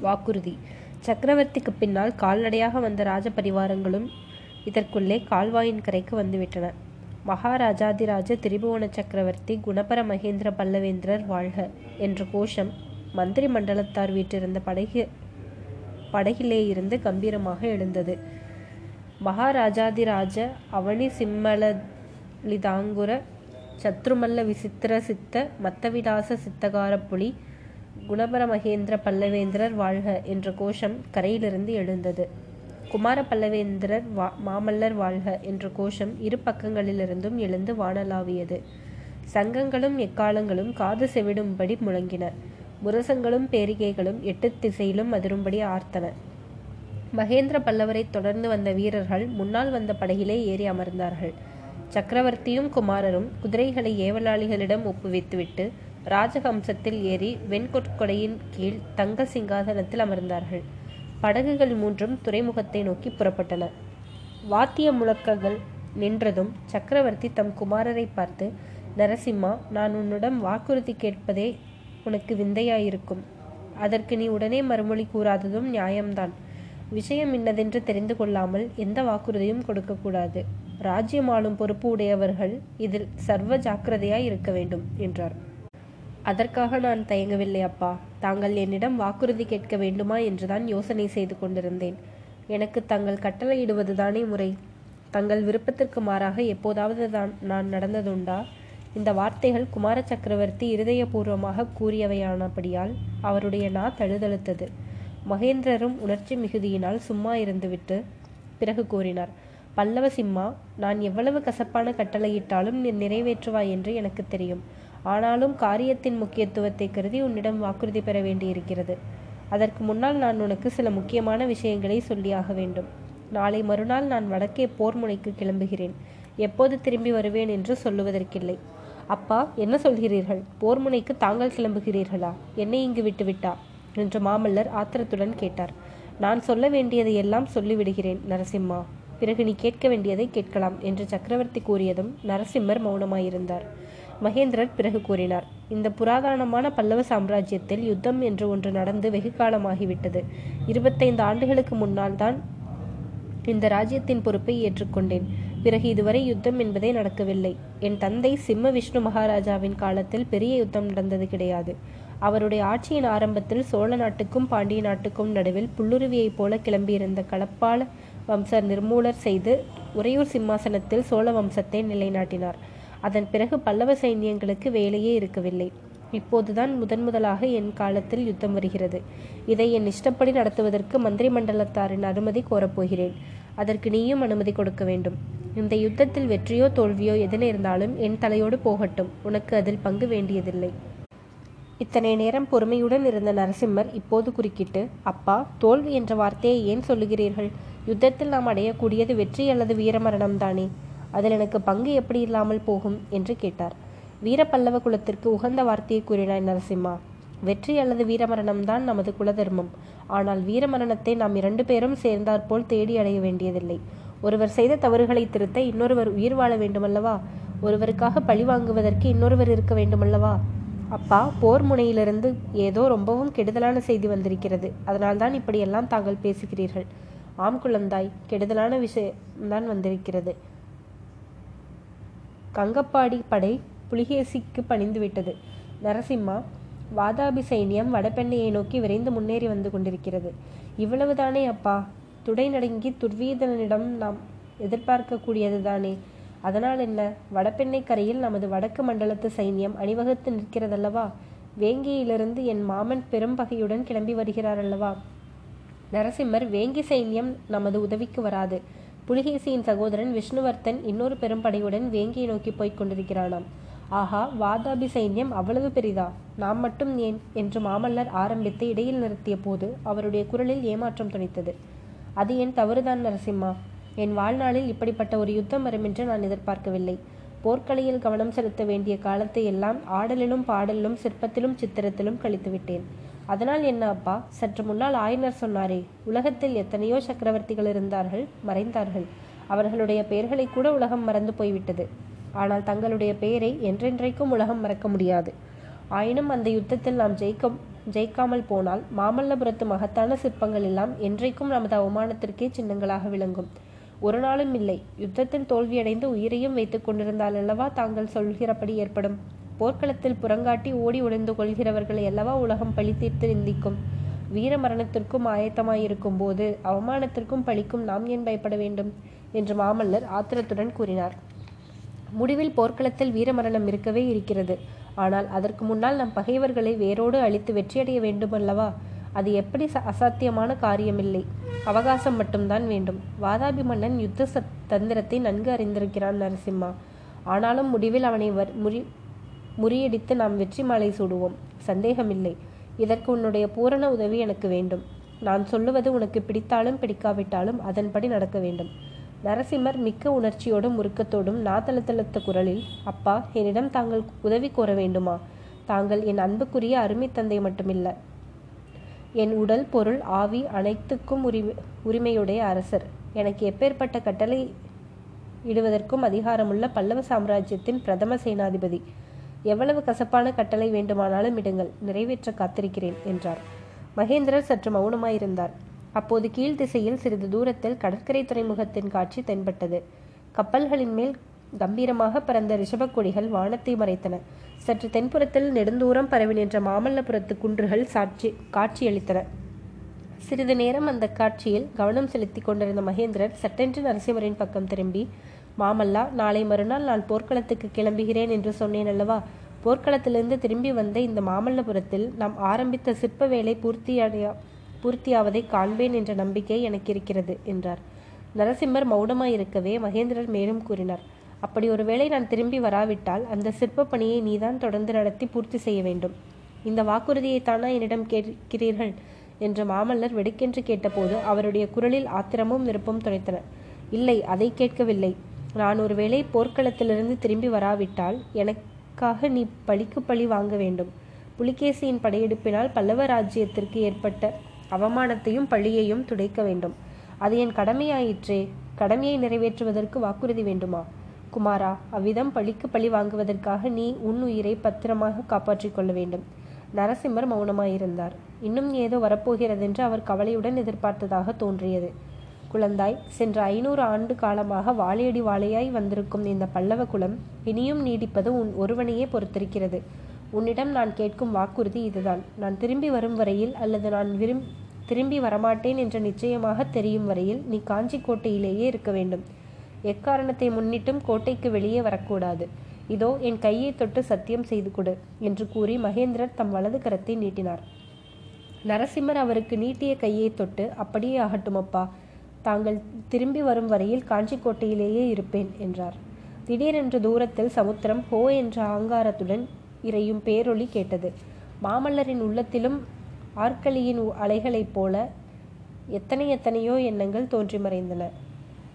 வாக்குறுதி. சக்கரவர்த்திக்கு பின்னால் கால்நடையாக வந்த ராஜபரிவாரங்களும் இதற்குள்ளே கால்வாயின் கரைக்கு வந்துவிட்டன மகாராஜாதிராஜ திரிபுவன சக்கரவர்த்தி குணபர மகேந்திர பல்லவேந்திரர் வாழ்க என்ற கோஷம் மந்திரி மண்டலத்தார் வீட்டிருந்த படகு படகிலே இருந்து கம்பீரமாக எழுந்தது. மகாராஜாதிராஜ அவனி சிம்மலிதாங்குர சத்ருமல்ல விசித்திர சித்த மத்தவிலாச சித்தகார புலி குணபர மகேந்திர பல்லவேந்திரர் வாழ்க என்ற கோஷம் கரையிலிருந்து எழுந்தது. குமார பல்லவேந்திரர் வா மாமல்லர் வாழ்க என்ற கோஷம் இரு பக்கங்களிலிருந்தும் எழுந்து வானலாவியது. சங்கங்களும் எக்காலங்களும் காது செவிடும்படி முழங்கின. முரசங்களும் பேரிகைகளும் எட்டு திசையிலும் அதிரும்படி ஆர்த்தன. மகேந்திர பல்லவரை தொடர்ந்து வந்த வீரர்கள் முன்னால் வந்த படகிலே ஏறி அமர்ந்தார்கள். சக்கரவர்த்தியும் குமாரரும் குதிரைகளை ஏவலாளிகளிடம் ஒப்புவித்துவிட்டு ராஜஹம்சத்தில் ஏறி வெண்கொற்கொடையின் கீழ் தங்க சிங்காதனத்தில் அமர்ந்தார்கள். படகுகள் மூன்றும் துறைமுகத்தை நோக்கி புறப்பட்டன. வாத்திய முழக்கங்கள் நின்றதும் சக்கரவர்த்தி தம் குமாரரை பார்த்து நரசிம்மா நான் உன்னிடம் வாக்குறுதி கேட்பதே உனக்கு விந்தையாயிருக்கும். அதற்கு நீ உடனே மறுமொழி கூறாததும் நியாயம்தான். விஷயம் இன்னதென்று தெரிந்து கொள்ளாமல் எந்த வாக்குறுதியும் கொடுக்கக்கூடாது. ராஜ்யம் ஆளும் பொறுப்பு உடையவர்கள் இதில் சர்வ ஜாக்கிரதையாய் இருக்க வேண்டும் என்றார். அதற்காக நான் தயங்கவில்லை அப்பா. தாங்கள் என்னிடம் வாக்குறுதி கேட்க வேண்டுமா என்றுதான் யோசனை செய்து கொண்டிருந்தேன். எனக்கு தங்கள் கட்டளையிடுவதுதானே முறை. தங்கள் விருப்பத்திற்கு மாறாக எப்போதாவது தான் நான் நடந்ததுண்டா? இந்த வார்த்தைகள் குமார சக்கரவர்த்தி இருதயபூர்வமாக கூறியவையானபடியால் அவருடைய நா தழுதழுத்தது. மகேந்திரரும் உணர்ச்சி மிகுதியினால் சும்மா இருந்துவிட்டு பிறகு கூறினார் பல்லவ சிம்மா நான் எவ்வளவு கசப்பான கட்டளையிட்டாலும் நிறைவேற்றுவாய் என்று எனக்கு தெரியும். ஆனாலும் காரியத்தின் முக்கியத்துவத்தை கருதி உன்னிடம் வாக்குறுதி பெற வேண்டியிருக்கிறது. அதற்கு முன்னால் நான் உனக்கு சில முக்கியமான விஷயங்களை சொல்லியாக வேண்டும். நாளை மறுநாள் நான் வடக்கே போர் முனைக்கு கிளம்புகிறேன். எப்போது திரும்பி வருவேன் என்று சொல்லுவதற்கில்லை. அப்பா என்ன சொல்கிறீர்கள்? போர் முனைக்கு தாங்கள் கிளம்புகிறீர்களா? என்னை இங்கு விட்டுவிட்டா? என்று மாமல்லர் ஆத்திரத்துடன் கேட்டார். நான் சொல்ல வேண்டியதை எல்லாம் சொல்லிவிடுகிறேன் நரசிம்மா. பிறகு நீ கேட்க வேண்டியதை கேட்கலாம் என்று சக்கரவர்த்தி கூறியதும் நரசிம்மர் மௌனமாயிருந்தார். மகேந்திரர் பிறகு கூறினார் இந்த புராதனமான பல்லவ சாம்ராஜ்யத்தில் யுத்தம் என்று ஒன்று நடந்து வெகு காலமாகிவிட்டது. இருபத்தைந்து ஆண்டுகளுக்கு முன்னால் தான் இந்த ராஜ்யத்தின் பொறுப்பை ஏற்றுக்கொண்டேன். பிறகு இதுவரை யுத்தம் என்பதே நடக்கவில்லை. என் தந்தை சிம்ம விஷ்ணு மகாராஜாவின் காலத்தில் பெரிய யுத்தம் நடந்தது கிடையாது. அவருடைய ஆட்சியின் ஆரம்பத்தில் சோழ நாட்டுக்கும் பாண்டிய நாட்டுக்கும் நடுவில் புல்லுருவியைப் போல கிளம்பியிருந்த களப்பால வம்சர் நிர்மூலர் செய்து உறையூர் சிம்மாசனத்தில் சோழ வம்சத்தை நிலைநாட்டினார். அதன் பிறகு பல்லவ சைன்யங்களுக்கு வேலையே இருக்கவில்லை. இப்போதுதான் முதன் முதலாக என் காலத்தில் யுத்தம் வருகிறது. இதை என் இஷ்டப்படி நடத்துவதற்கு மந்திரி மண்டலத்தாரின் அனுமதி கோரப்போகிறேன். அதற்கு நீயும் அனுமதி கொடுக்க வேண்டும். இந்த யுத்தத்தில் வெற்றியோ தோல்வியோ எதில் இருந்தாலும் என் தலையோடு போகட்டும். உனக்கு அதில் பங்கு வேண்டியதில்லை. இத்தனை நேரம் பொறுமையுடன் இருந்த நரசிம்மர் இப்போது குறுக்கிட்டு அப்பா தோல்வி என்ற வார்த்தையை ஏன் சொல்லுகிறீர்கள்? யுத்தத்தில் நாம் அடையக்கூடியது வெற்றி அல்லது வீரமரணம் தானே? அதில் எனக்கு பங்கு எப்படி இல்லாமல் போகும் என்று கேட்டார். வீரப்பல்லவ குலத்திற்கு உகந்த வார்த்தையை கூறினாய் நரசிம்மா. வெற்றி அல்லது வீரமரணம் தான் நமது குலதர்மம். ஆனால் வீரமரணத்தை நாம் இரண்டு பேரும் சேர்ந்தாற்போல் தேடி அடைய வேண்டியதில்லை. ஒருவர் செய்த தவறுகளை திருத்த இன்னொருவர் உயிர் வாழ வேண்டுமல்லவா? ஒருவருக்காக பழி வாங்குவதற்கு இன்னொருவர் இருக்க வேண்டுமல்லவா? அப்பா போர் முனையிலிருந்து ஏதோ ரொம்பவும் கெடுதலான செய்தி வந்திருக்கிறது. அதனால்தான் இப்படியெல்லாம் தாங்கள் பேசுகிறீர்கள். ஆம் குழந்தாய் கெடுதலான விஷயம்தான் வந்திருக்கிறது. கங்கப்பாடி படை புலிகேசிக்கு பணிந்துவிட்டது. நரசிம்மா வாதாபி சைன்யம் வடபெண்ணையை நோக்கி விரைந்து முன்னேறி வந்து கொண்டிருக்கிறது. இவ்வளவுதானே அப்பா? துடை நடுங்கி துர்வீதனிடம் நாம் எதிர்பார்க்கக்கூடியது தானே அதனால் என்ன? வடபெண்ணை கரையில் நமது வடக்கு மண்டலத்து சைன்யம் அணிவகுத்து நிற்கிறதல்லவா? வேங்கியிலிருந்து என் மாமன் பெரும் பகையுடன் கிளம்பி வருகிறார் அல்லவா நரசிம்மர் வேங்கி சைன்யம் நமது உதவிக்கு வராது. புலிகேசியின் சகோதரன் விஷ்ணுவர்த்தன் இன்னொரு பெரும்படையுடன் வேங்கியை நோக்கி போய்க் கொண்டிருக்கிறானாம். ஆஹா வாதாபி சைன்யம் அவ்வளவு பெரிதா? நாம் மட்டும் ஏன்? என்று மாமல்லர் ஆரம்பித்து இடையில் நிறுத்திய போது அவருடைய குரலில் ஏமாற்றம் துணித்தது. அது என் தவறுதான் நரசிம்மா? என் வாழ்நாளில் இப்படிப்பட்ட ஒரு யுத்தம் வரும் என்று நான் எதிர்பார்க்கவில்லை. போர்க்கலையில் கவனம் செலுத்த வேண்டிய காலத்தை எல்லாம் ஆடலிலும் பாடலிலும் சிற்பத்திலும் சித்திரத்திலும் கழித்துவிட்டேன். அதனால் என்ன அப்பா? சற்று முன்னால் ஆயனர் சொன்னாரே உலகத்தில் எத்தனையோ சக்கரவர்த்திகள் இருந்தார்கள் மறைந்தார்கள். அவர்களுடைய பெயர்களை கூட உலகம் மறந்து போய்விட்டது. ஆனால் தங்களுடைய பெயரை என்றென்றைக்கும் உலகம் மறக்க முடியாது. ஆயினும் அந்த யுத்தத்தில் நாம் ஜெயிக்க ஜெயிக்காமல் போனால் மாமல்லபுரத்து மகத்தான சிற்பங்கள் எல்லாம் என்றைக்கும் நமது அவமானத்திற்கே சின்னங்களாக விளங்கும். ஒரு நாளும் இல்லை யுத்தத்தில் தோல்வியடைந்து உயிரையும் வைத்துக் கொண்டிருந்தால் அல்லவா தாங்கள் சொல்கிறபடி ஏற்படும்? போர்க்களத்தில் புறங்காட்டி ஓடி ஒளிந்து கொள்கிறவர்களை அல்லவா உலகம் பழி தீர்த்து நிந்திக்கும்? வீர மரணத்திற்கும் ஆயத்தமாயிருக்கும் போது அவமானத்திற்கும் பழிக்கும் நாம் ஏன் பயப்பட வேண்டும்? என்று மாமல்லர் ஆத்திரத்துடன் கூறினார். முடிவில் போர்க்களத்தில் வீரமரணம் இருக்கவே இருக்கிறது. ஆனால் அதற்கு முன்னால் நம் பகைவர்களை வேரோடு அழித்து வெற்றியடைய வேண்டுமல்லவா அது எப்படி அசாத்தியமான காரியமில்லை. அவகாசம் மட்டும்தான் வேண்டும். வாதாபி மன்னன் யுத்த தந்திரத்தை நன்கு அறிந்திருக்கிறான் நரசிம்மா. ஆனாலும் முடிவில் அவனை முறி முறியடித்து நாம் வெற்றி மாலை சூடுவோம். சந்தேகமில்லை. இதற்கு உன்னுடைய பூரண உதவி எனக்கு வேண்டும். நான் சொல்லுவது உனக்கு பிடித்தாலும் பிடிக்காவிட்டாலும் அதன்படி நடக்க வேண்டும். நரசிம்மர் மிக்க உணர்ச்சியோடும் முறுக்கத்தோடும் நாதளத்தளத்த குரலில் அப்பா என்னிடம் தாங்கள் உதவி கோர வேண்டுமா? தாங்கள் என் அன்புக்குரிய அருமை தந்தை மட்டுமில்ல. என் உடல் பொருள் ஆவி அனைத்துக்கும் உரிமை உரிமையுடைய அரசர். எனக்கு எப்பேற்பட்ட கட்டளை இடுவதற்கும் அதிகாரமுள்ள பல்லவ சாம்ராஜ்யத்தின் பிரதம சேனாதிபதி. எவ்வளவு கசப்பான கட்டளை வேண்டுமானாலும் இடுங்கள். நிறைவேற்ற காத்திருக்கிறேன் என்றார். மகேந்திரர் சற்று மௌனமாயிருந்தார். அப்போது கீழ் திசையில் சிறிது தூரத்தில் கடற்கரை துறைமுகத்தின் காட்சி தென்பட்டது. கப்பல்களின் மேல் கம்பீரமாக பறந்த ரிஷபக் கொடிகள் வானத்தை மறைத்தன. சற்று தென்புறத்தில் நெடுந்தூரம் பரவி நின்ற மாமல்லபுரத்து குன்றுகள் சாட்சி காட்சியளித்தன. சிறிது நேரம் அந்த காட்சியில் கவனம் செலுத்தி கொண்டிருந்த மகேந்திரர் சட்டென்று நரசிம்மரின் பக்கம் திரும்பி மாமல்லா நாளை மறுநாள் நான் போர்க்களத்துக்கு கிளம்புகிறேன் என்று சொன்னேன் அல்லவா? போர்க்களத்திலிருந்து திரும்பி வந்த இந்த மாமல்லபுரத்தில் நாம் ஆரம்பித்த சிற்ப வேலை பூர்த்தியடைய பூர்த்தியாவதை காண்பேன் என்ற நம்பிக்கை எனக்கு இருக்கிறது என்றார். நரசிம்மர் மௌனமாயிருக்கவே மகேந்திரர் மேலும் கூறினார் அப்படி ஒருவேளை நான் திரும்பி வராவிட்டால் அந்த சிற்ப பணியை நீதான் தொடர்ந்து நடத்தி பூர்த்தி செய்ய வேண்டும். இந்த வாக்குறுதியை தானா என்னிடம் கேட்கிறீர்கள்? என்று மாமல்லர் வெடுக்கென்று கேட்டபோது அவருடைய குரலில் ஆத்திரமும் விருப்பம் துடைத்தன இல்லை அதை கேட்கவில்லை. நான் ஒருவேளை போர்க்களத்திலிருந்து திரும்பி வராவிட்டால் எனக்காக நீ பழிக்கு பழி வாங்க வேண்டும். புலிகேசியின் படையெடுப்பினால் பல்லவ ராஜ்யத்திற்கு ஏற்பட்ட அவமானத்தையும் பழியையும் துடைக்க வேண்டும். அது என் கடமையாயிற்றே. கடமையை நிறைவேற்றுவதற்கு வாக்குறுதி வேண்டுமா? குமாரா அவ்விதம் பழிக்கு பழி வாங்குவதற்காக நீ உன் உயிரை பத்திரமாக காப்பாற்றிக் கொள்ள வேண்டும். நரசிம்மர் மௌனமாயிருந்தார். இன்னும் ஏதோ வரப்போகிறதென்று அவர் கவலையுடன் எதிர்பார்த்ததாக தோன்றியது. குழந்தாய். சென்ற ஐநூறு ஆண்டு காலமாக வாழையடி வாழையாய் வந்திருக்கும் இந்த பல்லவ குலம் இனியும் நீடிப்பது உன் ஒருவனையே பொறுத்திருக்கிறது. உன்னிடம் நான் கேட்கும் வாக்குறுதி இதுதான். நான் திரும்பி வரும் வரையில் அல்லது நான் விரும் திரும்பி வரமாட்டேன் என்ற நிச்சயமாக தெரியும் வரையில் நீ காஞ்சி கோட்டையிலேயே இருக்க வேண்டும். எக்காரணத்தை முன்னிட்டும் கோட்டைக்கு வெளியே வரக்கூடாது. இதோ என் கையை தொட்டு சத்தியம் செய்து கொடு என்று கூறி மகேந்திரர் தம் வலது கரத்தை நீட்டினார். நரசிம்மர் அவருக்கு நீட்டிய கையை தொட்டு அப்படியே ஆகட்டும் அப்பா தாங்கள் திரும்பி வரும் வரையில் காஞ்சிக்கோட்டையிலேயே இருப்பேன் என்றார். திடீரென்று தூரத்தில் சமுத்திரம் ஹோ என்ற ஆங்காரத்துடன் இறையும் பேரொளி கேட்டது. மாமல்லரின் உள்ளத்திலும் ஆற்களியின் அலைகளைப் போல எத்தனை எத்தனையோ எண்ணங்கள் தோன்றி மறைந்தன.